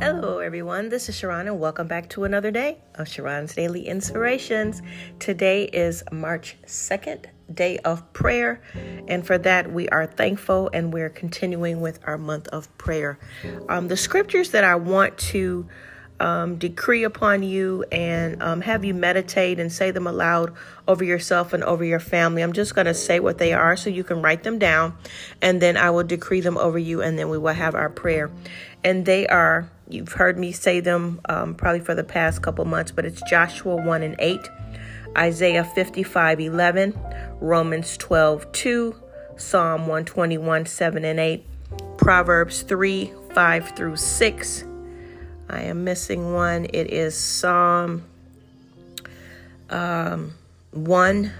Hello, everyone. This is Sharron, and welcome back to another day of Sharron's Daily Inspirations. Today is March 2nd, day of prayer, and for that, we are thankful and we're continuing with our month of prayer. Um, the scriptures that I want to um, decree upon you and um, have you meditate and say them aloud over yourself and over your family. I'm just going to say what they are so you can write them down, and then I will decree them over you, and then we will have our prayer. And they are, you've heard me say them um, probably for the past couple months, but it's Joshua 1 and 8, Isaiah 55 11, Romans 12 2, Psalm 121 7 and 8, Proverbs 3 5 through 6. I am missing one. It is Psalm um, 1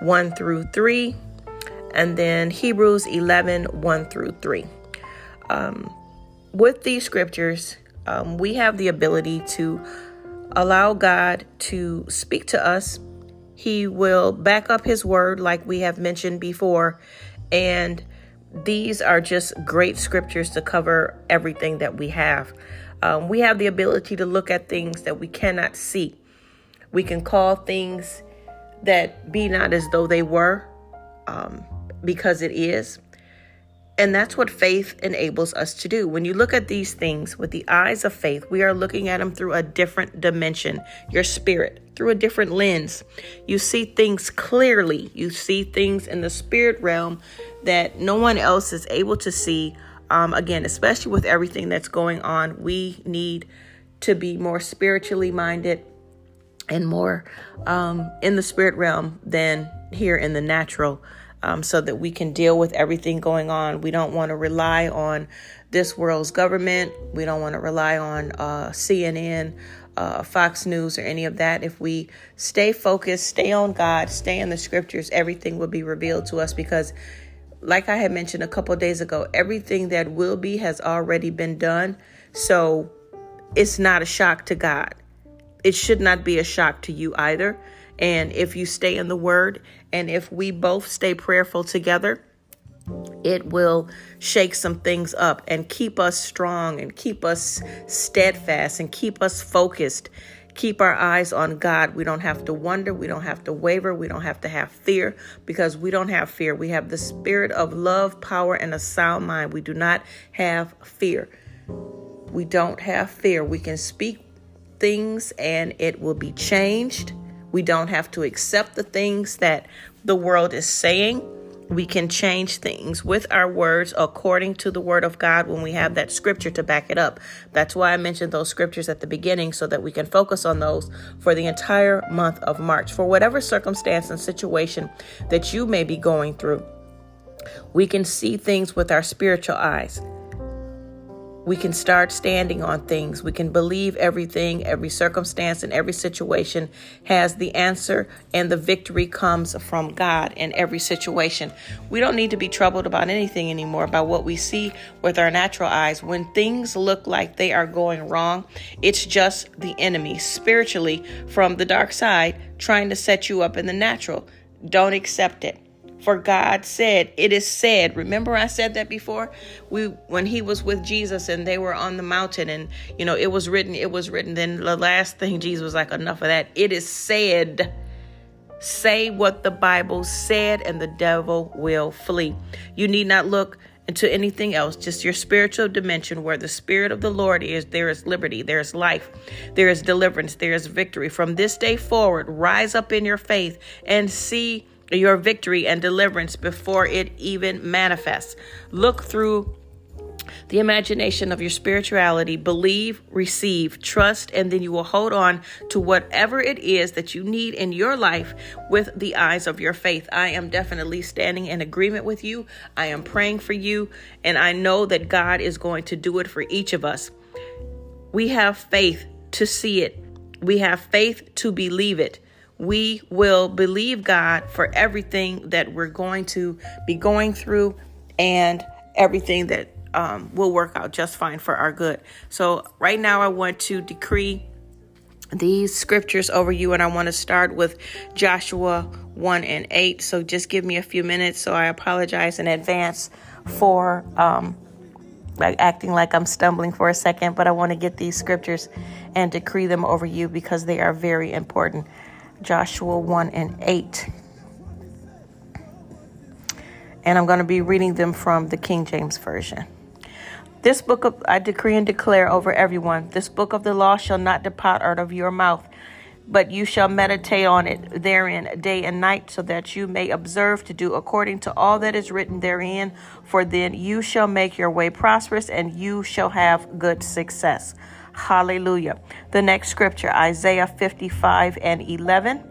1 through 3, and then Hebrews 11 1 through 3. Um, with these scriptures, um, we have the ability to allow God to speak to us. He will back up His word, like we have mentioned before. And these are just great scriptures to cover everything that we have. Um, we have the ability to look at things that we cannot see. We can call things that be not as though they were, um, because it is. And that's what faith enables us to do. When you look at these things with the eyes of faith, we are looking at them through a different dimension, your spirit, through a different lens. You see things clearly. You see things in the spirit realm that no one else is able to see. Um, again, especially with everything that's going on, we need to be more spiritually minded and more um, in the spirit realm than here in the natural um, so that we can deal with everything going on. We don't want to rely on this world's government. We don't want to rely on uh, CNN, uh, Fox News, or any of that. If we stay focused, stay on God, stay in the scriptures, everything will be revealed to us because, like I had mentioned a couple days ago, everything that will be has already been done. So it's not a shock to God. It should not be a shock to you either. And if you stay in the word and if we both stay prayerful together, it will shake some things up and keep us strong and keep us steadfast and keep us focused. Keep our eyes on God. We don't have to wonder. We don't have to waver. We don't have to have fear because we don't have fear. We have the spirit of love, power, and a sound mind. We do not have fear. We don't have fear. We can speak things and it will be changed we don't have to accept the things that the world is saying. We can change things with our words according to the word of God when we have that scripture to back it up. That's why I mentioned those scriptures at the beginning so that we can focus on those for the entire month of March. For whatever circumstance and situation that you may be going through, we can see things with our spiritual eyes we can start standing on things. We can believe everything, every circumstance, and every situation has the answer, and the victory comes from God in every situation. We don't need to be troubled about anything anymore, about what we see with our natural eyes. When things look like they are going wrong, it's just the enemy spiritually from the dark side trying to set you up in the natural. Don't accept it. For God said, it is said. Remember I said that before? We when he was with Jesus and they were on the mountain and you know, it was written, it was written. Then the last thing Jesus was like, enough of that. It is said. Say what the Bible said and the devil will flee. You need not look into anything else, just your spiritual dimension where the Spirit of the Lord is, there is liberty, there is life, there is deliverance, there is victory. From this day forward, rise up in your faith and see your victory and deliverance before it even manifests. Look through the imagination of your spirituality, believe, receive, trust, and then you will hold on to whatever it is that you need in your life with the eyes of your faith. I am definitely standing in agreement with you. I am praying for you, and I know that God is going to do it for each of us. We have faith to see it, we have faith to believe it we will believe God for everything that we're going to be going through and everything that um, will work out just fine for our good. So, right now, I want to decree these scriptures over you, and I want to start with Joshua 1 and 8. So, just give me a few minutes. So, I apologize in advance for um, acting like I'm stumbling for a second, but I want to get these scriptures and decree them over you because they are very important. Joshua 1 and 8. And I'm going to be reading them from the King James Version. This book of I decree and declare over everyone, this book of the law shall not depart out of your mouth, but you shall meditate on it therein day and night, so that you may observe to do according to all that is written therein. For then you shall make your way prosperous, and you shall have good success. Hallelujah. The next scripture, Isaiah 55 and 11.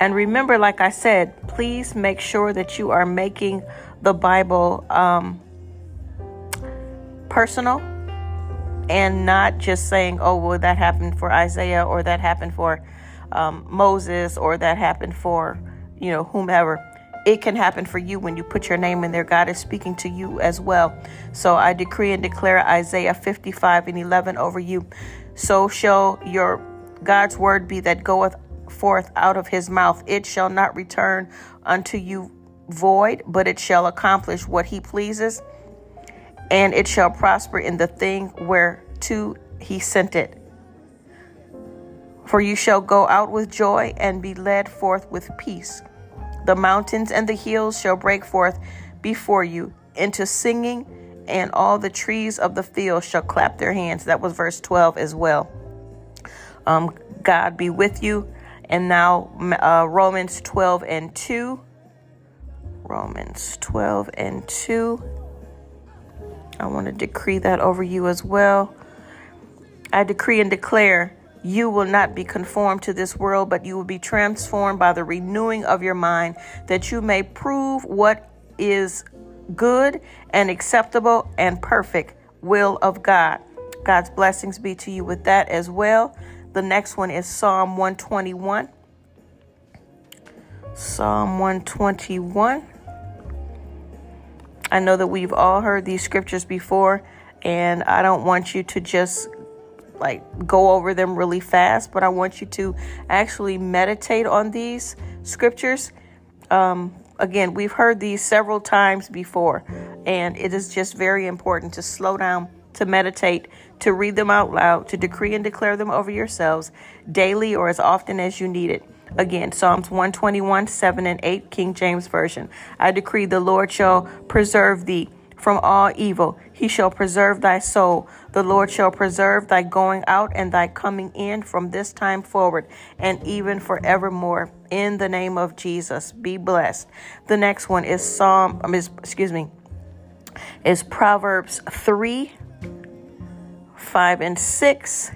And remember, like I said, please make sure that you are making the Bible um, personal and not just saying, oh, well, that happened for Isaiah or that happened for um, Moses or that happened for, you know, whomever. It can happen for you when you put your name in there. God is speaking to you as well. So I decree and declare Isaiah 55 and 11 over you. So shall your God's word be that goeth forth out of his mouth. It shall not return unto you void, but it shall accomplish what he pleases and it shall prosper in the thing whereto he sent it. For you shall go out with joy and be led forth with peace. The mountains and the hills shall break forth before you into singing, and all the trees of the field shall clap their hands. That was verse 12 as well. Um, God be with you. And now, uh, Romans 12 and 2. Romans 12 and 2. I want to decree that over you as well. I decree and declare you will not be conformed to this world, but you will be transformed by the renewing of your mind, that you may prove what is good and acceptable and perfect will of God. God's blessings be to you with that as well. The next one is Psalm 121. Psalm 121. I know that we've all heard these scriptures before, and I don't want you to just like go over them really fast, but I want you to actually meditate on these scriptures. Um, again, we've heard these several times before, and it is just very important to slow down, to meditate, to read them out loud, to decree and declare them over yourselves daily or as often as you need it. Again, Psalms 121, 7 and 8, King James Version. I decree the Lord shall preserve thee from all evil. He shall preserve thy soul. The Lord shall preserve thy going out and thy coming in from this time forward and even forevermore. In the name of Jesus, be blessed. The next one is Psalm, um, is, excuse me, is Proverbs 3, 5 and 6.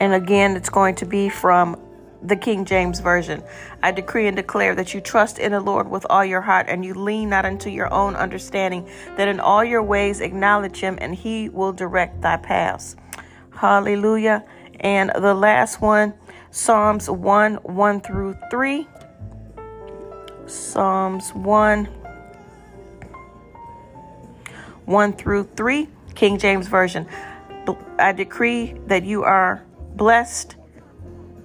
And again, it's going to be from the King James Version. I decree and declare that you trust in the Lord with all your heart and you lean not unto your own understanding, that in all your ways acknowledge him and he will direct thy paths. Hallelujah. And the last one, Psalms 1 1 through 3. Psalms 1 1 through 3, King James Version. I decree that you are blessed,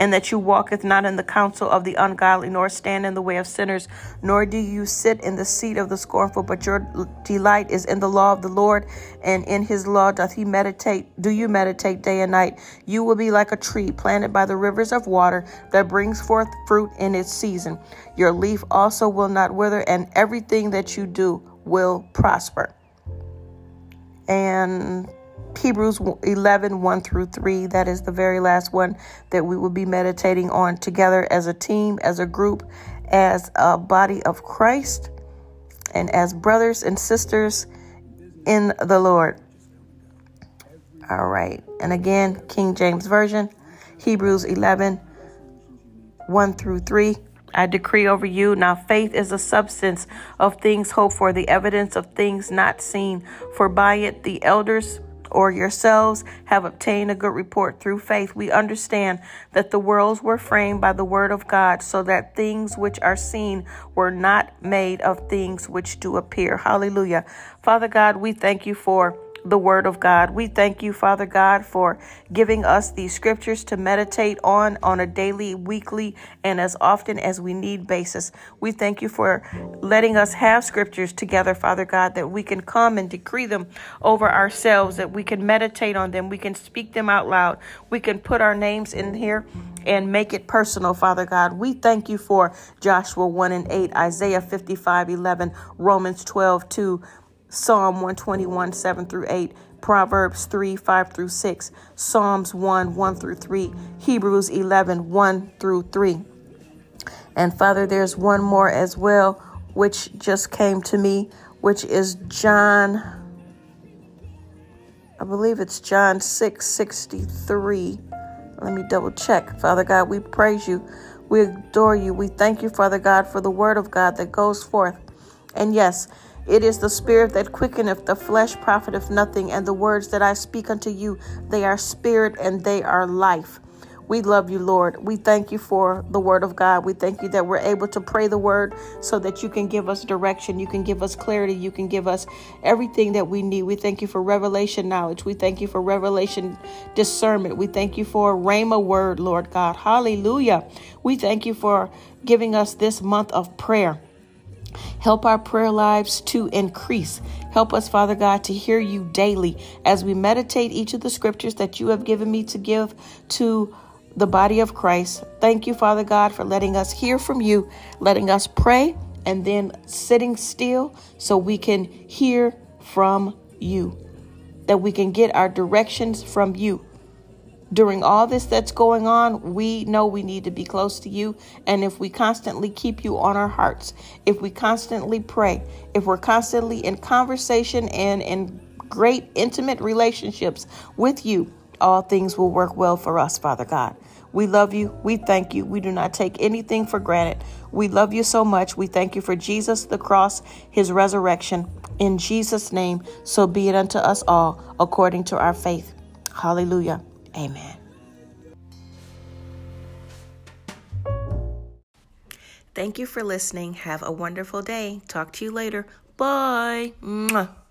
and that you walketh not in the counsel of the ungodly, nor stand in the way of sinners, nor do you sit in the seat of the scornful, but your delight is in the law of the Lord, and in his law doth he meditate. Do you meditate day and night? You will be like a tree planted by the rivers of water that brings forth fruit in its season. Your leaf also will not wither, and everything that you do will prosper. And Hebrews 11, 1 through 3. That is the very last one that we will be meditating on together as a team, as a group, as a body of Christ, and as brothers and sisters in the Lord. All right. And again, King James Version, Hebrews 11, 1 through 3. I decree over you now faith is the substance of things hoped for, the evidence of things not seen. For by it the elders or yourselves have obtained a good report through faith, we understand that the worlds were framed by the word of God, so that things which are seen were not made of things which do appear. Hallelujah. Father God, we thank you for the Word of God. We thank you, Father God, for giving us these scriptures to meditate on on a daily, weekly, and as often as we need basis. We thank you for letting us have scriptures together, Father God, that we can come and decree them over ourselves, that we can meditate on them, we can speak them out loud, we can put our names in here and make it personal, Father God. We thank you for Joshua 1 and 8, Isaiah 55 11, Romans 12 2, Psalm 121 7 through 8, Proverbs 3 5 through 6, Psalms 1 1 through 3, Hebrews 11 1 through 3. And Father, there's one more as well, which just came to me, which is John, I believe it's John 6 63. Let me double check. Father God, we praise you. We adore you. We thank you, Father God, for the word of God that goes forth. And yes, it is the spirit that quickeneth, the flesh profiteth nothing, and the words that I speak unto you, they are spirit and they are life. We love you, Lord. We thank you for the word of God. We thank you that we're able to pray the word so that you can give us direction, you can give us clarity, you can give us everything that we need. We thank you for revelation knowledge. We thank you for revelation discernment. We thank you for a Rhema word, Lord God. Hallelujah. We thank you for giving us this month of prayer. Help our prayer lives to increase. Help us, Father God, to hear you daily as we meditate each of the scriptures that you have given me to give to the body of Christ. Thank you, Father God, for letting us hear from you, letting us pray, and then sitting still so we can hear from you, that we can get our directions from you. During all this that's going on, we know we need to be close to you. And if we constantly keep you on our hearts, if we constantly pray, if we're constantly in conversation and in great intimate relationships with you, all things will work well for us, Father God. We love you. We thank you. We do not take anything for granted. We love you so much. We thank you for Jesus, the cross, his resurrection. In Jesus' name, so be it unto us all according to our faith. Hallelujah. Amen. Thank you for listening. Have a wonderful day. Talk to you later. Bye. Mwah.